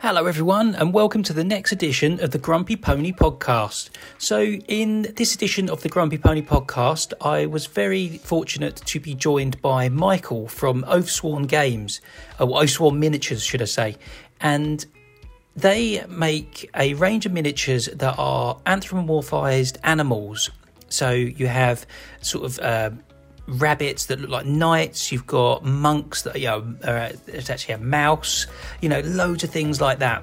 Hello, everyone, and welcome to the next edition of the Grumpy Pony Podcast. So, in this edition of the Grumpy Pony Podcast, I was very fortunate to be joined by Michael from Oathsworn Games, or Oathsworn Miniatures, should I say. And they make a range of miniatures that are anthropomorphized animals. So, you have sort of uh, rabbits that look like knights. You've got monks that you know are, there's actually a mouse. You know, loads of things like that.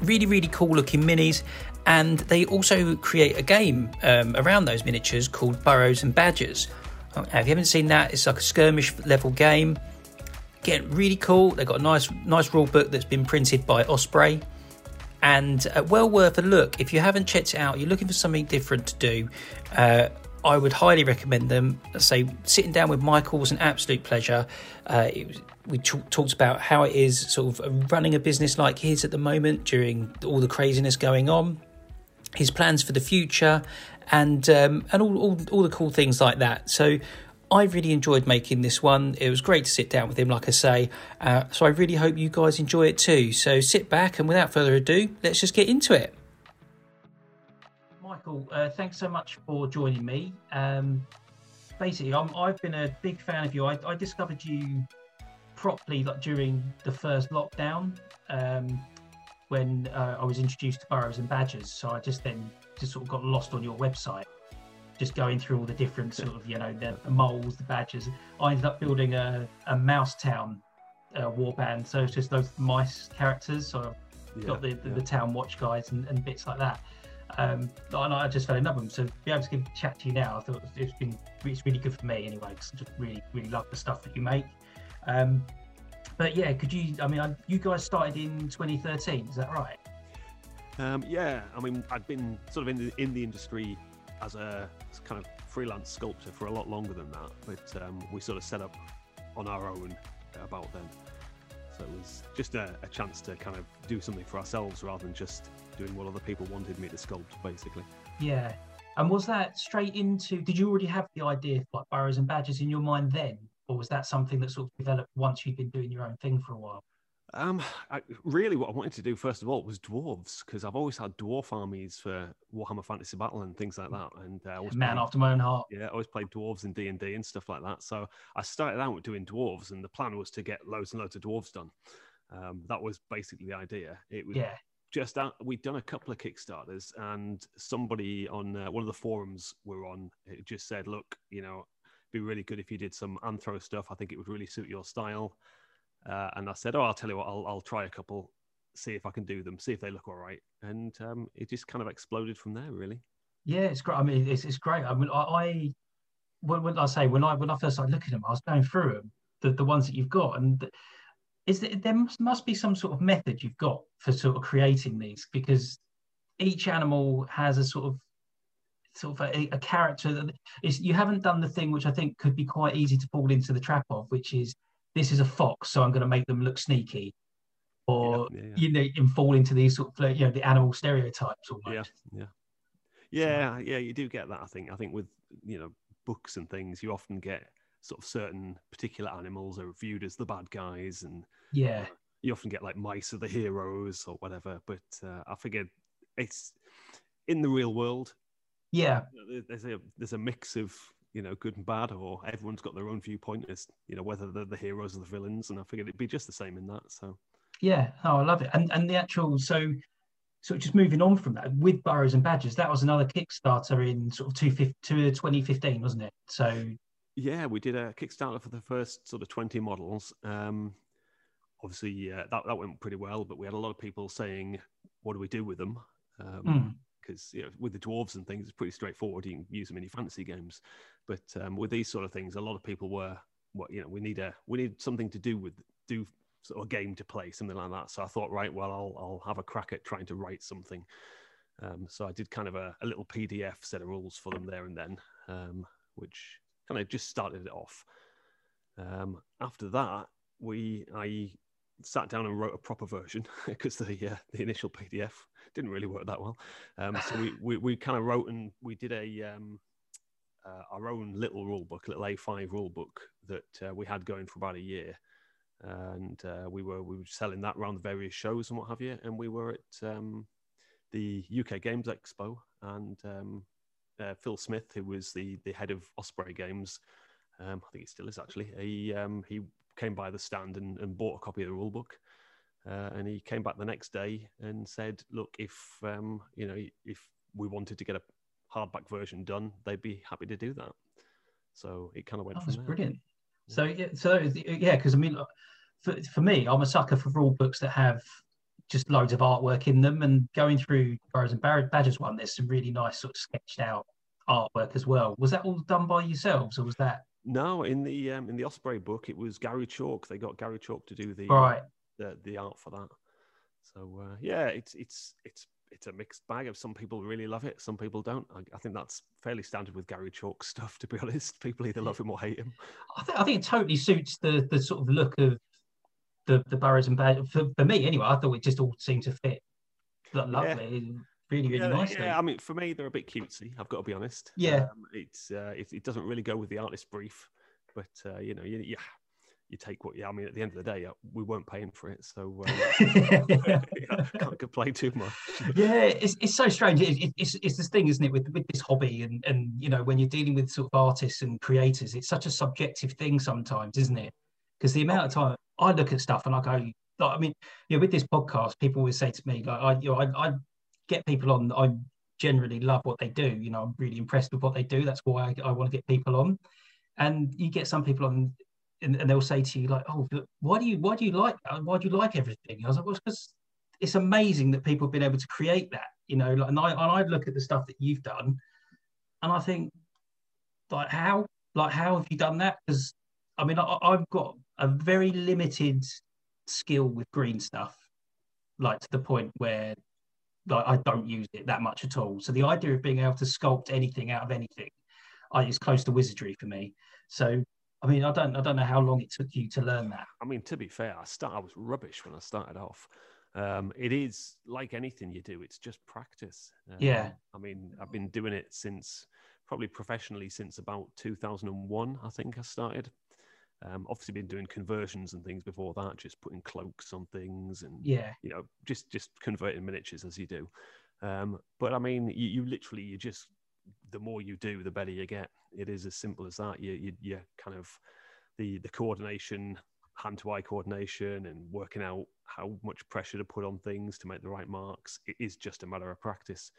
Really, really cool looking minis. And they also create a game um, around those miniatures called Burrows and Badgers. If you haven't seen that, it's like a skirmish level game. Again, really cool. They've got a nice, nice rule book that's been printed by Osprey and uh, well worth a look. If you haven't checked it out, you're looking for something different to do. Uh, I would highly recommend them. Say, sitting down with Michael was an absolute pleasure. Uh, was, we t- talked about how it is sort of running a business like his at the moment during all the craziness going on, his plans for the future, and um, and all, all all the cool things like that. So. I really enjoyed making this one. It was great to sit down with him, like I say. Uh, so I really hope you guys enjoy it too. So sit back and without further ado, let's just get into it. Michael, uh, thanks so much for joining me. Um, basically, i have been a big fan of you. I, I, discovered you properly like during the first lockdown um, when uh, I was introduced to Burrows and Badgers. So I just then just sort of got lost on your website, just going through all the different sort of you know the, the moles, the badgers. I ended up building a, a Mouse Town uh, warband. So it's just those mice characters. So I've yeah, got the, the, yeah. the town watch guys and, and bits like that. Um, and I just fell in love with them. So be able to give, chat to you now, I thought it's been it's really good for me anyway. Because I just really really love the stuff that you make. Um, but yeah, could you? I mean, I, you guys started in 2013. Is that right? Um, yeah, I mean, I'd been sort of in the in the industry as a as kind of freelance sculptor for a lot longer than that, but um, we sort of set up on our own about then. So it was just a, a, chance to kind of do something for ourselves rather than just doing what other people wanted me to sculpt, basically. Yeah. And was that straight into? Did you already have the idea for like Burrows and Badgers in your mind then, or was that something that sort of developed once you'd been doing your own thing for a while? Um, I, really, what I wanted to do first of all was dwarves because I've always had dwarf armies for Warhammer Fantasy Battle and things like that. And uh, always man played, after my own heart. Yeah, I always played dwarves in D and D and stuff like that. So I started out with doing dwarves, and the plan was to get loads and loads of dwarves done. Um, that was basically the idea. It was yeah. just that we'd done a couple of kickstarters, and somebody on uh, one of the forums we're on it just said, "Look, you know, be really good if you did some anthro stuff. I think it would really suit your style." Uh, and I said, "Oh, I'll tell you what, I'll, I'll try a couple, see if I can do them, see if they look all right." And um, it just kind of exploded from there, really. Yeah, it's great. I mean, it's, it's great. I mean, I, I when, when I say when I when I first started looking at them, I was going through them, the, the ones that you've got, and is that there must, must be some sort of method you've got for sort of creating these because each animal has a sort of sort of a, a character that is you haven't done the thing which I think could be quite easy to fall into the trap of, which is this is a fox, so I'm going to make them look sneaky, or yeah, yeah, yeah. you know, and fall into these sort of you know the animal stereotypes almost. Yeah, yeah, yeah, yeah. You do get that. I think. I think with you know books and things, you often get sort of certain particular animals are viewed as the bad guys, and yeah, uh, you often get like mice are the heroes or whatever. But uh, I figured it's in the real world. Yeah, there's a there's a mix of you know, good and bad, or everyone's got their own viewpoint as you know whether they're the heroes or the villains. And I figured it'd be just the same in that. So yeah, oh, I love it. And and the actual so so just moving on from that with Burrows and Badgers, that was another Kickstarter in sort of two, 2015, wasn't it? So yeah, we did a Kickstarter for the first sort of 20 models. Um, obviously, uh, that that went pretty well, but we had a lot of people saying, "What do we do with them?" Um, mm because you know, with the dwarves and things, it's pretty straightforward. You can use them in your fantasy games, but um, with these sort of things, a lot of people were, you know, we need a we need something to do with do sort of game to play, something like that. So I thought, right, well, I'll I'll have a crack at trying to write something. Um, so I did kind of a, a, little PDF set of rules for them there and then, um, which kind of just started it off. Um, after that, we I sat down and wrote a proper version because the uh, the initial PDF didn't really work that well. Um, so we, we, we kind of wrote and we did a um, uh, our own little rule book, a little A5 rule book that uh, we had going for about a year. and uh, we were we were selling that around the various shows and what have you. And we were at um, the UK Games Expo, and um, uh, Phil Smith, who was the the head of Osprey Games, um, I think he still is actually. He um, he came by the stand and, and bought a copy of the rule book. Uh, and he came back the next day and said, "Look, if um, you know, if we wanted to get a hardback version done, they'd be happy to do that." So it kind of went. Oh, that's brilliant. So yeah, so yeah, because I mean, for, for me, I'm a sucker for rule books that have just loads of artwork in them. And going through Burrows and Badgers one, there's some really nice sort of sketched out artwork as well. Was that all done by yourselves, or was that? No, in the um, in the Osprey book, it was Gary Chalk. They got Gary Chalk to do the right the, the art for that. So uh, yeah, it's it's it's it's a mixed bag of some people really love it, some people don't. I, I, think that's fairly standard with Gary Chalk stuff, to be honest. People either love him or hate him. I think I think it totally suits the the sort of look of the the Burrows and. For, for me, anyway, I thought it just all seemed to fit lovely. Yeah. Really, really yeah, nicely. Yeah, I mean, for me, they're a bit cutesy. I've got to be honest. Yeah, um, it's uh, it, it, doesn't really go with the artist brief, but uh, you know, you, you you take what you. I mean, at the end of the day, uh, we weren't paying for it, so uh, can't complain too much. yeah, it's, it's so strange. It, it's it's this thing, isn't it, with with this hobby, and and you know, when you're dealing with sort of artists and creators, it's such a subjective thing sometimes, isn't it? Because the amount of time I look at stuff and I go, like, I mean, you know, with this podcast, people always say to me, like, I you know, I, I get people on. I generally love what they do. You know, I'm really impressed with what they do. That's why I, I want to get people on. And you get some people on and, and, they'll say to you like, "Oh, why do you why do you like why do you like everything?" I was like, "Well, because it's amazing that people have been able to create that." You know, like, and I and I look at the stuff that you've done, and I think, like, how like how have you done that? Because I mean, I, I've got a very limited skill with green stuff, like to the point where like I don't use it that much at all. So the idea of being able to sculpt anything out of anything uh, is close to wizardry for me. So I mean, I don't, I don't know how long it took you to learn that. I mean, to be fair, I start, I was rubbish when I started off. Um, it is like anything you do; it's just practice. Um, yeah. I mean, I've been doing it since probably professionally since about 2001. I think I started. Um, obviously, been doing conversions and things before that, just putting cloaks on things and yeah, you know, just just converting miniatures as you do. Um, but I mean, you, you literally you just the more you do, the better you get. It is as simple as that. You you, you kind of the the coordination, hand to eye coordination, and working out how much pressure to put on things to make the right marks. It is just a matter of practice.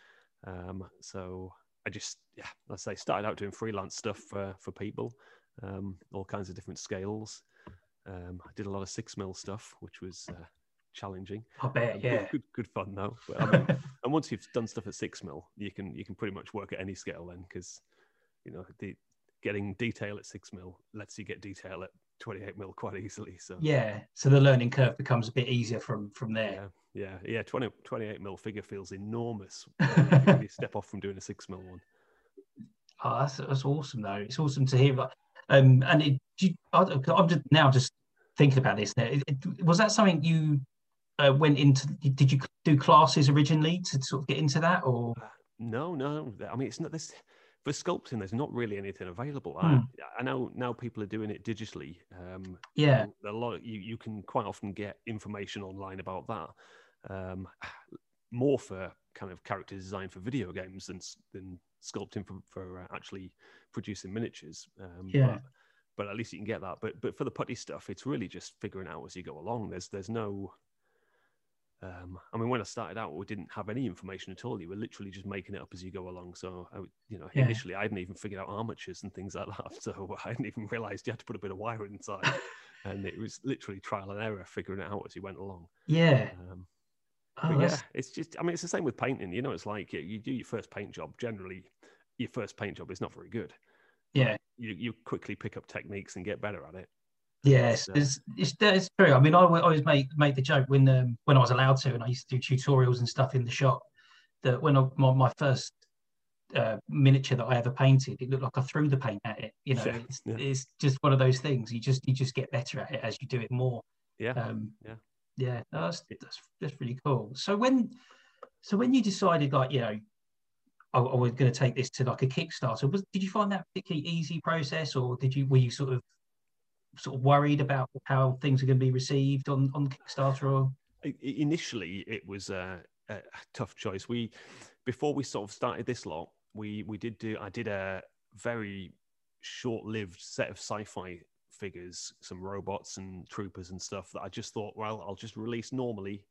Um, so I just yeah, let's say started out doing freelance stuff for for people, um, all kinds of different scales. Um, I did a lot of six mil stuff, which was uh, challenging. I bet, yeah. Good, good, good fun though. But, I mean, and once you've done stuff at six mil, you can you can pretty much work at any scale then, because you know the getting detail at six mil lets you get detail at 28 mil quite easily. So yeah, so the learning curve becomes a bit easier from from there. Yeah, yeah, yeah. 20, 28 mil figure feels enormous when you step off from doing a six mil one. Oh, that's, that's awesome though. It's awesome to hear. Um, and it, you, I'm just now just thinking about this. Now, was that something you uh, went into? Did you do classes originally to sort of get into that, or? Uh, no, no. I mean, it's not this for sculpting. There's not really anything available. Hmm. I, I, know now people are doing it digitally. Um, yeah, a lot. You you can quite often get information online about that. Um, more for kind of character design for video games than than sculpting for, for uh, actually producing miniatures. Um, yeah. But, but at least you can get that. But but for the putty stuff, it's really just figuring out as you go along. There's there's no um, I mean, when I started out, we didn't have any information at all. You were literally just making it up as you go along. So, I, you know, yeah. initially I hadn't even figured out armatures and things like that. So I hadn't even realised you had to put a bit of wire inside, and it was literally trial and error figuring it out as you went along. Yeah. Um, oh, yeah, it's just. I mean, it's the same with painting. You know, it's like you, you do your first paint job. Generally, your first paint job is not very good. Yeah. You you quickly pick up techniques and get better at it. Yes, it's, it's, it's true. I mean, I always make make the joke when um, when I was allowed to, and I used to do tutorials and stuff in the shop. That when I, my, my first uh, miniature that I ever painted, it looked like I threw the paint at it. You know, yeah, it's, yeah. it's, just one of those things. You just you just get better at it as you do it more. Yeah, um, yeah, yeah. That's that's that's really cool. So when so when you decided, like you know, I, I was going to take this to like a Kickstarter, was did you find that particularly easy process, or did you were you sort of sort of worried about how things are going to be received on on Kickstarter? Or initially, it was a, a tough choice. We before we sort of started this lot, we we did do I did a very short-lived set of sci-fi figures, some robots and troopers and stuff that I just thought, well, I'll just release normally.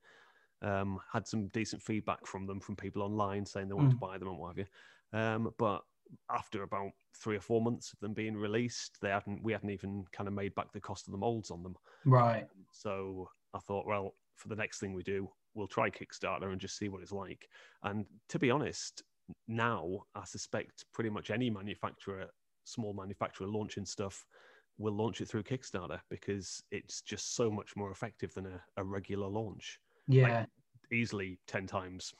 Um, had some decent feedback from them from people online saying they wanted mm. to buy them and what have you. Um, but after about three or four months of them being released, they hadn't we hadn't even kind of made back the cost of the molds on them. Right. So I thought, well, for the next thing we do, we'll try Kickstarter and just see what it's like. And to be honest, now I suspect pretty much any manufacturer, small manufacturer launching stuff, will launch it through Kickstarter because it's just so much more effective than a, a regular launch. Yeah. Like easily 10 times.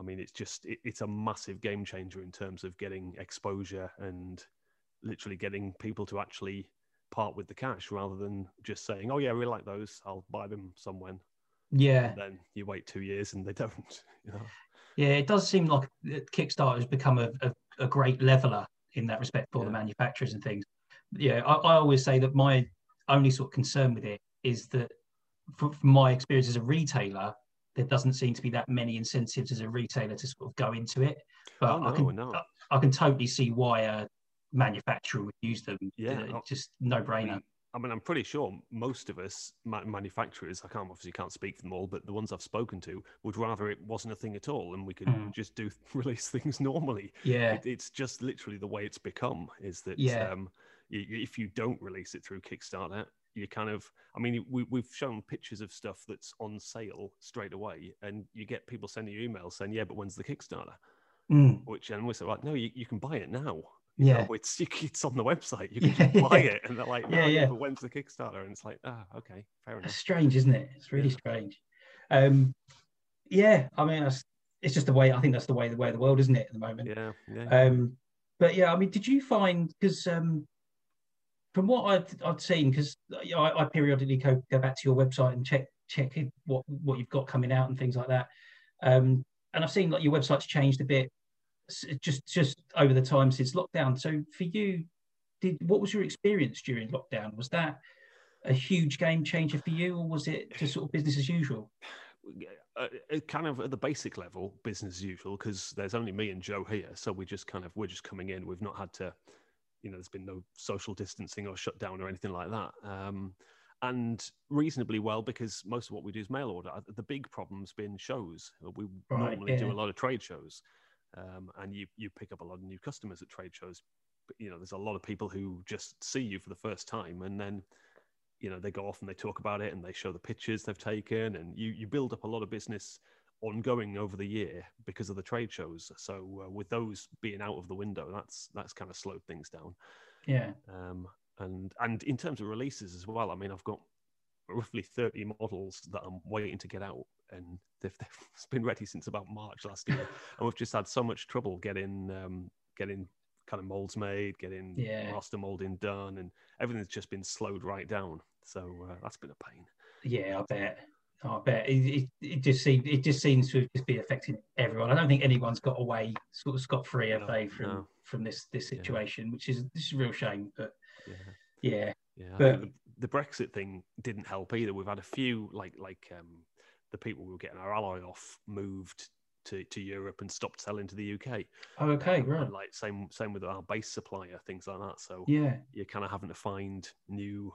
I mean, it's just, it, it's a massive game changer in terms of getting exposure and literally getting people to actually part with the cash rather than just saying, oh, yeah, we like those. I'll buy them somewhere. Yeah. And then you wait two years and they don't. You know? Yeah, it does seem like Kickstarter has become a, a, a great leveler in that respect for yeah. the manufacturers and things. Yeah, I, I, always say that my only sort of concern with it is that from, from my experience as a retailer, there doesn't seem to be that many incentives as a retailer to sort of go into it. But oh, no, I can no. I, I, can totally see why a manufacturer would use them. Yeah, uh, just no brainer. I mean, I'm pretty sure most of us manufacturers, I can't obviously can't speak for them all, but the ones I've spoken to would rather it wasn't a thing at all, and we could mm. just do release things normally. Yeah, it, it's just literally the way it's become. Is that yeah. Um, if you don't release it through Kickstarter, you kind of, I mean, we, we've shown pictures of stuff that's on sale straight away, and you get people sending you emails saying, "Yeah, but when's the Kickstarter?" Mm. Which and we say, like no, you, you can buy it now." yeah, know, it's it's on the website. You can yeah, just buy yeah. it, and they're like, no, yeah, yeah. But when's the Kickstarter? And it's like, ah, oh, okay, fair enough. It's strange, isn't it? It's really yeah. strange. Um, yeah, I mean, it's just the way. I think that's the way the way of the world, isn't it, at the moment? Yeah, yeah. Um, but yeah, I mean, did you find because um, from what I'd, I'd seen, because I, I, periodically go, go back to your website and check check what what you've got coming out and things like that. Um, and I've seen like your website's changed a bit just just over the time since lockdown. So for you, did what was your experience during lockdown? Was that a huge game changer for you, or was it just sort of business as usual? Uh, kind of at the basic level, business as usual, because there's only me and Joe here, so we just kind of we're just coming in. We've not had to, you know, there's been no social distancing or shutdown or anything like that. Um, and reasonably well because most of what we do is mail order. The big problem's been shows. We right, normally yeah. do a lot of trade shows um, and you you pick up a lot of new customers at trade shows. But you know, there's a lot of people who just see you for the first time, and then you know they go off and they talk about it and they show the pictures they've taken, and you you build up a lot of business ongoing over the year because of the trade shows. So uh, with those being out of the window, that's that's kind of slowed things down. Yeah. Um, and and in terms of releases as well, I mean, I've got roughly 30 models that I'm waiting to get out and they've, they've been ready since about March last year, and we've just had so much trouble getting um, getting kind of molds made, getting yeah. master molding done, and everything's just been slowed right down. So uh, that's been a pain. Yeah, I bet. I bet it, it, it, just seems it just seems to just be affecting everyone. I don't think anyone's got away sort of scot free, have no, they, from no. from this this situation, yeah. which is this is a real shame. But yeah, yeah, yeah. But, the, the, Brexit thing didn't help either. We've had a few like like um, the people we were getting our alloy off moved to, to Europe and stopped selling to the UK. Oh, okay, um, right. Like same same with our base supplier, things like that. So yeah, you're kind of having to find new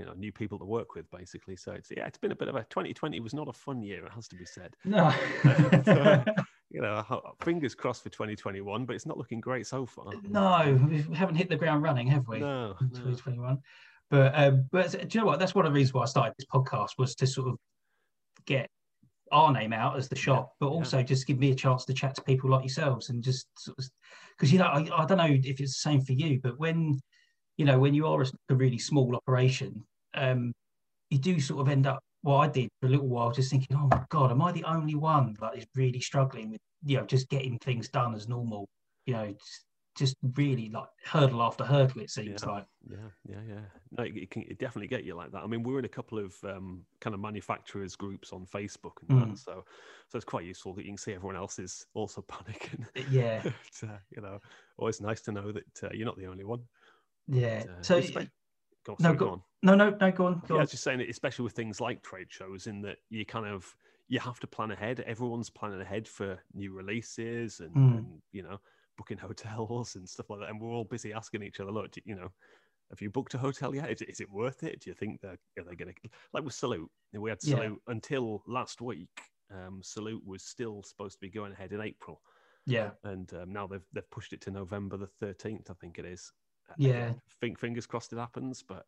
you know new people to work with basically. So it's yeah, it's been a bit of a 2020 was not a fun year, it has to be said. No. you know, fingers crossed for 2021, but it's not looking great so far. No, we haven't hit the ground running, have we? No, 2021. No. But um, but do you know what? That's one of the reasons why I started this podcast was to sort of get our name out as the shop, but also yeah. just give me a chance to chat to people like yourselves and just because you know I, I don't know if it's the same for you, but when you know when you are a really small operation, um, you do sort of end up. Well, I did for a little while, just thinking, oh my god, am I the only one that is really struggling with you know just getting things done as normal? You know, just, just really like hurdle after hurdle. It seems yeah, like. Yeah, yeah, yeah. No, it, it can it definitely get you like that. I mean, we're in a couple of um, kind of manufacturers groups on Facebook, and mm. that, so so it's quite useful that you can see everyone else is also panicking. Uh, yeah, but, uh, you know, always nice to know that uh, you're not the only one. Yeah. But, uh, so. Go, no, go, go, on. No, no, no, go on. Go yeah, on. I was just saying, especially with things like trade shows, in that you kind of you have to plan ahead. Everyone's planning ahead for new releases and, mm. and you know booking hotels and stuff like that. And we're all busy asking each other, look, you know, have you booked a hotel yet? Is, is it worth it? Do you think they're are they going to like with Salute? We had Salute yeah. until last week. Um, Salute was still supposed to be going ahead in April. Yeah, and um, now they've they've pushed it to November the thirteenth. I think it is. Uh, yeah, think fingers crossed it happens, but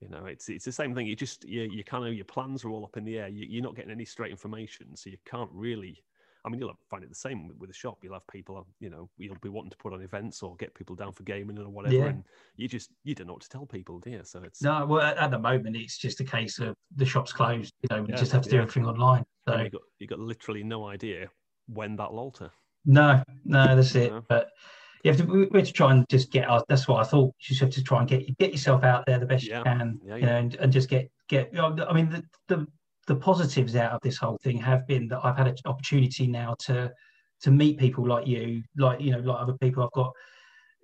you know it's it's the same thing. You just you you kind of your plans are all up in the air. You, you're not getting any straight information, so you can't really I mean, you'll find it the same with, with the shop. You'll have people, you know, you'll be wanting to put on events or get people down for gaming or whatever, yeah. and you just you don't know what to tell people, do you? So it's no. Well, at the moment, it's just a case of the shop's closed. You know, we yeah, just have to do everything online. So you got you got literally no idea when that'll alter. No, no, that's it. But you have to we have to try and just get our, that's what I thought. You just have to try and get get yourself out there the best yeah. you can, yeah, yeah. you know, and, and, just get get. I mean, the, the the positives out of this whole thing have been that I've had an opportunity now to to meet people like you, like you know, like other people. I've got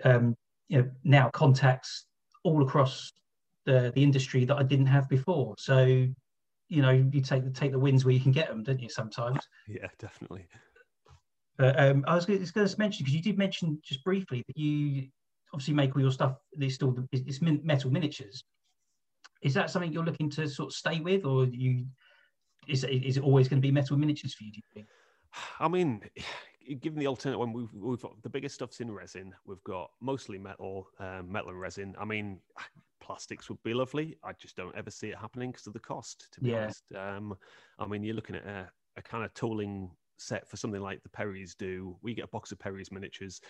um, you know now contacts all across the the industry that I didn't have before. So you know, you take the take the wins where you can get them, don't you? Sometimes. Yeah, definitely. But um, I was going to mention because you did mention just briefly that you obviously make all your stuff. It's still it's metal miniatures. Is that something you're looking to sort of stay with, or you is is it always going to be metal miniatures for you? Do you think? I mean, given the alternate one, we've we've got the biggest stuff's in resin. We've got mostly metal, um, metal and resin. I mean, plastics would be lovely. I just don't ever see it happening because of the cost. To be yeah. honest, um, I mean, you're looking at a, a kind of tooling set for something like the Perrys do. We get a box of Perrys miniatures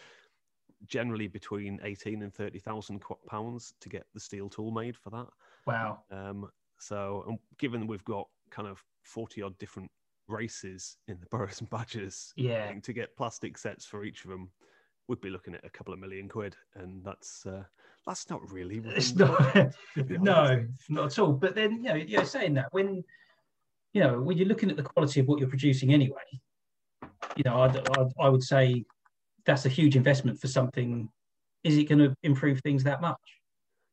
generally between 18 and 30,000 pounds to get the steel tool made for that. Wow. Um, so, given we've got kind of 40 odd different races in the Burrows and Badgers. Yeah. To get plastic sets for each of them, we'd be looking at a couple of million quid. And that's uh, that's not really. It's not. no, not at all. But then, you know, you're saying that when, you know, when you're looking at the quality of what you're producing anyway, you know, I'd, I'd, I would say that's a huge investment for something. Is it going to improve things that much?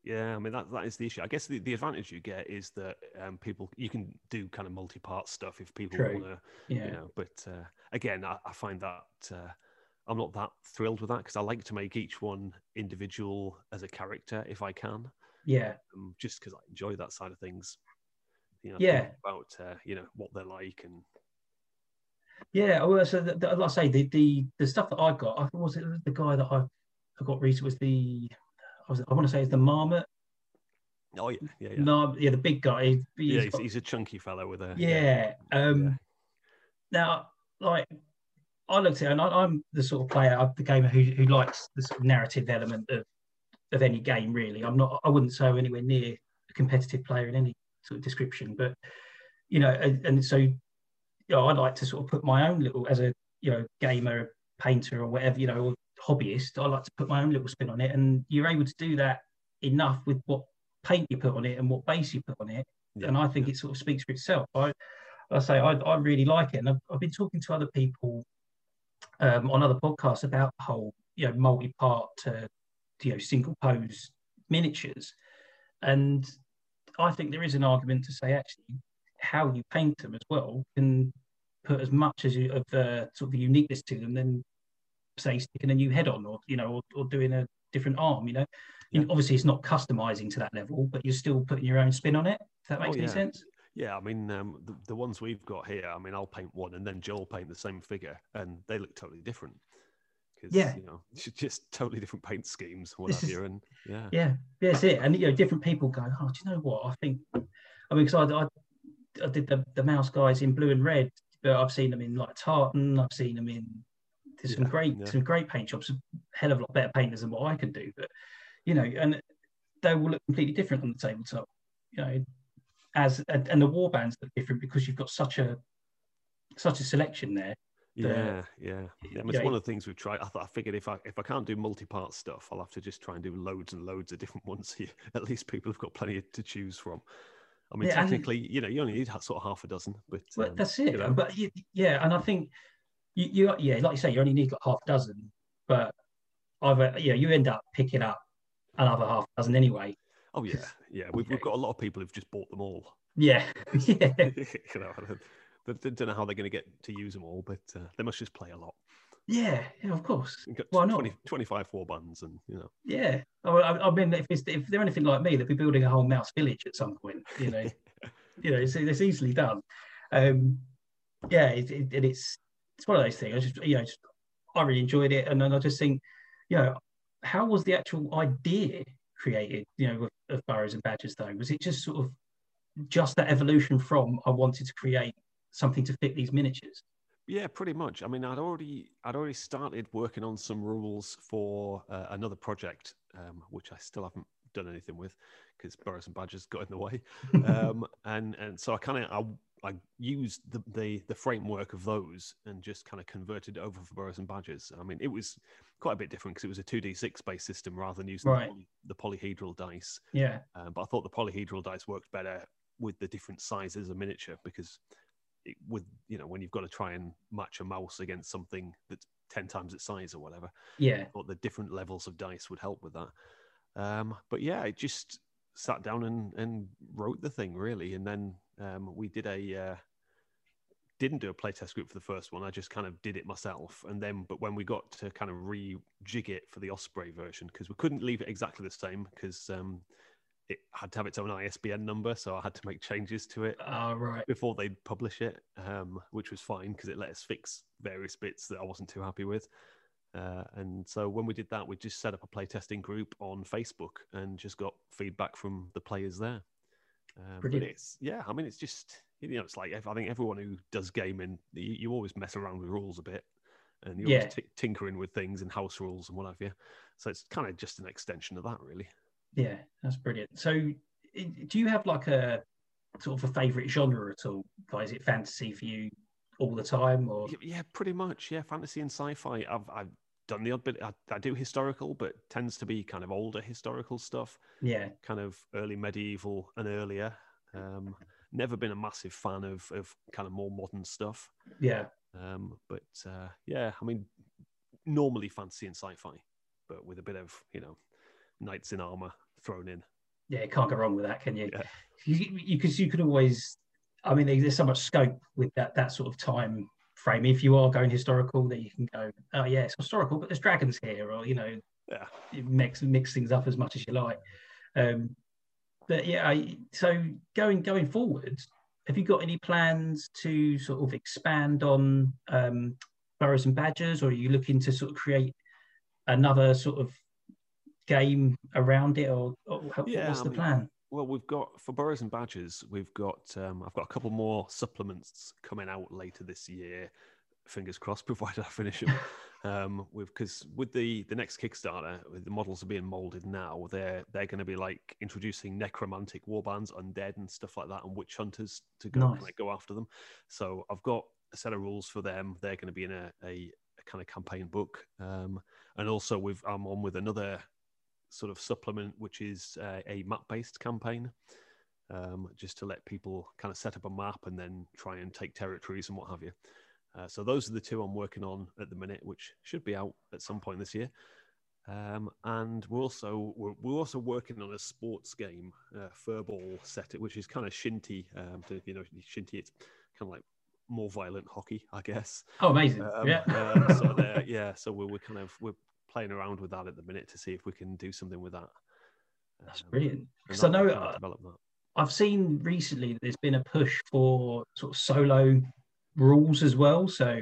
Yeah, I mean that that is the issue. I guess the, the advantage you get is that um, people you can do kind of multi part stuff if people want to, yeah. you know. But uh, again, I, I, find that uh, I'm not that thrilled with that because I like to make each one individual as a character if I can. Yeah, um, just because I enjoy that side of things. You know, yeah, about uh, you know what they're like and. Yeah, well, so the, the, like I say, the, the the stuff that I got, I was it the guy that I, I got recently was the was, I want to say it's the marmot. Oh yeah, yeah, yeah. No, yeah, the big guy. He's yeah, he's, got, he's, a chunky fellow with a. Yeah. yeah. Um, yeah. Now, like, I looked at it, and I, am the sort of player, the gamer who, who likes the sort of narrative element of of any game. Really, I'm not. I wouldn't say I'm anywhere near a competitive player in any sort of description, but you know, and, and so you know, I like to sort of put my own little as a you know gamer, painter, or whatever you know, hobbyist, I like to put my own little spin on it, and you're able to do that enough with what paint you put on it and what base you put on it, yeah. and I think it sort of speaks for itself. I, I say I, I really like it, and I've, I've been talking to other people um, on other podcasts about the whole you know multi-part to you know single pose miniatures, and I think there is an argument to say actually how you paint them as well can put as much as you, of uh, sort of the uniqueness to them than say sticking a new head on or you know or, or doing a different arm you know? Yeah. obviously it's not customizing to that level but you're still putting your own spin on it. If that makes oh, yeah. any sense? Yeah i mean um, the, the ones we've got here i mean i'll paint one and then joel paint the same figure and they look totally different. Because yeah. you know just totally different paint schemes what have you and yeah. Yeah that's it. And you know different people go oh do you know what? I think i mean because I, I, I did the, the mouse guys in blue and red but I've seen them in like tartan. I've seen them in there's yeah, some great yeah. some great paint shops, a hell of a lot better painters than what I can do. But you know, and they will look completely different on the tabletop. You know, as and the war bands look different because you've got such a such a selection there. Yeah, yeah, yeah. It's one of the things we've tried. I thought I figured if I if I can't do multi-part stuff, I'll have to just try and do loads and loads of different ones. Here, at least people have got plenty to choose from. I mean, yeah, technically, and, you know, you only need sort of half a dozen, but well, um, that's it. You know. But yeah, and I think you, you yeah, like you say, you only need like half a dozen, but either yeah, you end up picking up another half dozen anyway. Oh yeah, yeah. We've we've got a lot of people who've just bought them all. Yeah, yeah. you know, I don't know how they're going to get to use them all, but uh, they must just play a lot. Yeah, yeah, of course. Why 20, not? 25 four buns and, you know. Yeah. I, I mean, if, it's, if they're anything like me, they'll be building a whole mouse village at some point, you know. you know, it's, it's easily done. Um, yeah, it, it, it's it's one of those things. I just, you know, just, I really enjoyed it. And then I just think, you know, how was the actual idea created, you know, of, of Burrows and Badgers though? Was it just sort of just that evolution from I wanted to create something to fit these miniatures? Yeah, pretty much. I mean, I'd already I'd already started working on some rules for uh, another project, um, which I still haven't done anything with because Burrows and Badgers got in the way, um, and and so I kind of I, I used the, the, the framework of those and just kind of converted it over for Burrows and Badgers. I mean, it was quite a bit different because it was a two d six based system rather than using right. the, poly, the, polyhedral dice. Yeah, um, but I thought the polyhedral dice worked better with the different sizes of miniature because it, with you know when you've got to try and match a mouse against something that's 10 times its size or whatever yeah. or the different levels of dice would help with that. Um, but yeah i just sat down and, and wrote the thing really. And then um, we did a uh, didn't do a playtest group for the first one. I just kind of did it myself. And then but when we got to kind of rejig it for the osprey version because we couldn't leave it exactly the same because um, it had to have its own ISBN number, so I had to make changes to it oh, right. before they'd publish it, um, which was fine because it let us fix various bits that I wasn't too happy with. Uh, and so when we did that, we just set up a playtesting group on Facebook and just got feedback from the players there. Um, Brilliant. it's yeah, I mean, it's just you know, it's like I think everyone who does gaming, you, you always mess around with rules a bit, and you're yeah. always t- tinkering with things and house rules and what have you. So it's kind of just an extension of that, really. Yeah, that's brilliant. So, do you have like a sort of a favorite genre at all? Like, is it fantasy for you all the time, or yeah, pretty much. Yeah, fantasy and sci-fi. I've I've done the odd bit. I, I do historical, but tends to be kind of older historical stuff. Yeah, kind of early medieval and earlier. Um, never been a massive fan of of kind of more modern stuff. Yeah. Um, but uh, yeah, I mean, normally fantasy and sci-fi, but with a bit of you know knights in armor thrown in. Yeah, can't go wrong with that, can you? Yeah. You because you, you, could always. I mean, there's so much scope with that that sort of time frame. If you are going historical, that you can go, oh yeah, it's historical, but there's dragons here, or you know, yeah, mix mix things up as much as you like. Um, but yeah, I, so going going forward, have you got any plans to sort of expand on um, Burrows and Badgers, or are you looking to sort of create another sort of game around it, or, or yeah, what's the plan? Well, we've got for Burrows and Badgers, we've got um, I've got a couple more supplements coming out later this year. Fingers crossed, provided I finish them. um, with because with the the next Kickstarter, the models are being molded now. They're they're going to be like introducing necromantic warbands, undead, and stuff like that, and witch hunters to go nice. go after them. So I've got a set of rules for them. They're going to be in a, a, a kind of campaign book, um, and also with I'm on with another sort of supplement, which is uh, a map based campaign, um, just to let people kind of set up a map and then try and take territories and what have you. Uh, so those are the two I'm working on at the minute, which should be out at some point this year. Um, and we're also we're, we're, also working on a sports game, uh, furball set, which is kind of shinty. Um, to, you know, shinty. It's kind of like more violent hockey, I guess. Oh, amazing! Um, yeah. uh, so yeah, so we're, we're kind of we're playing around with that at the minute to see if we can do something with that. That's um, brilliant. Because I know uh, I've seen recently there's been a push for sort of solo rules as well. So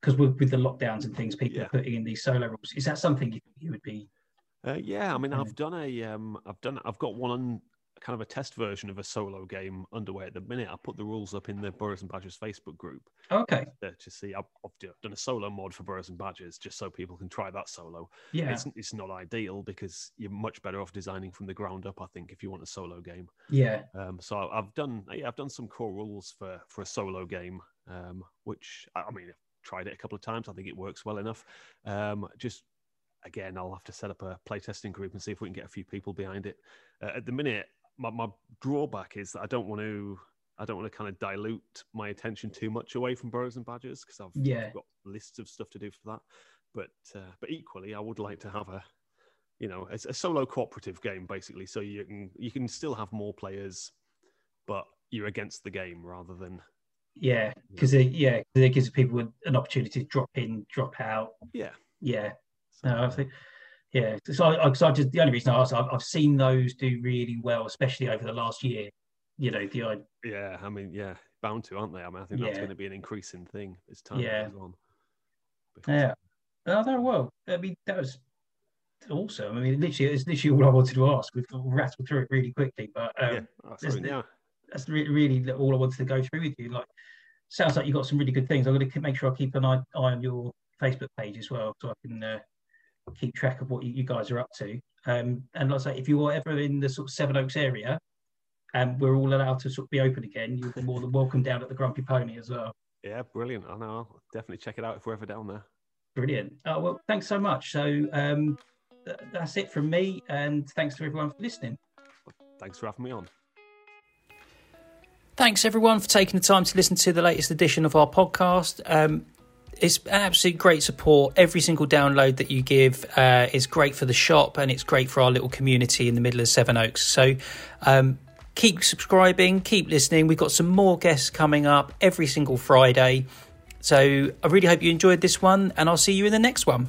because with, with the lockdowns and things, people yeah. are putting in these solo rules. Is that something you, you would be? Uh, yeah, I mean, I've done a, um, I've done, I've got one kind of a test version of a solo game underway at the minute. I put the rules up in the Burrows and Badgers Facebook group. Okay. To see, I've, I've, done a solo mod for Burrows and Badgers just so people can try that solo. Yeah. It's, it's not ideal because you're much better off designing from the ground up. I think if you want a solo game. Yeah. Um. So I've done, yeah, I've done some core rules for for a solo game. Um. Which I mean, I've tried it a couple of times. I think it works well enough. Um. Just again, I'll have to set up a playtesting group and see if we can get a few people behind it. Uh, at the minute, my, my drawback is that I don't want to I don't want to kind of dilute my attention too much away from Burrows and Badgers because I've, yeah. I've, got lists of stuff to do for that. But uh, but equally, I would like to have a you know, it's a solo cooperative game basically. So you can you can still have more players, but you're against the game rather than. Yeah, because it yeah it gives people an opportunity to drop in, drop out. Yeah. Yeah. So, no, I think. Yeah, so I, I just the only reason I asked, I've, I've seen those do really well, especially over the last year. You know, the yeah, I mean, yeah, bound to, aren't they? I mean, I think that's yeah. going to be an increasing thing as time yeah. goes on. Because... Yeah, oh, no, well, I mean, that was awesome. I mean, literally, it's literally all I wanted to ask. We've rattled through it really quickly, but um, yeah, oh, sorry, yeah. that's really, really all I wanted to go through with you. Like, sounds like you've got some really good things. I'm going to make sure I keep an eye, eye on your Facebook page as well, so I can uh, keep track of what you, you, guys are up to. Um, and like I say, if you are ever in the sort of Seven Oaks area, and um, we're all allowed to sort of be open again, you'll be more than welcome down at the Grumpy Pony as well. Yeah, brilliant. I know. I'll definitely check it out if we're ever down there. Brilliant. Oh, well, thanks so much. So um, th- that's it from me, and thanks to everyone for listening. Thanks for having me on. Thanks everyone for taking the time to listen to the latest edition of our podcast. Um, it's absolute great support. Every single download that you give uh, is great for the shop and it's great for our little community in the middle of Seven Oaks. So um, keep subscribing, keep listening. We've got some more guests coming up every single Friday. So I really hope you enjoyed this one and I'll see you in the next one.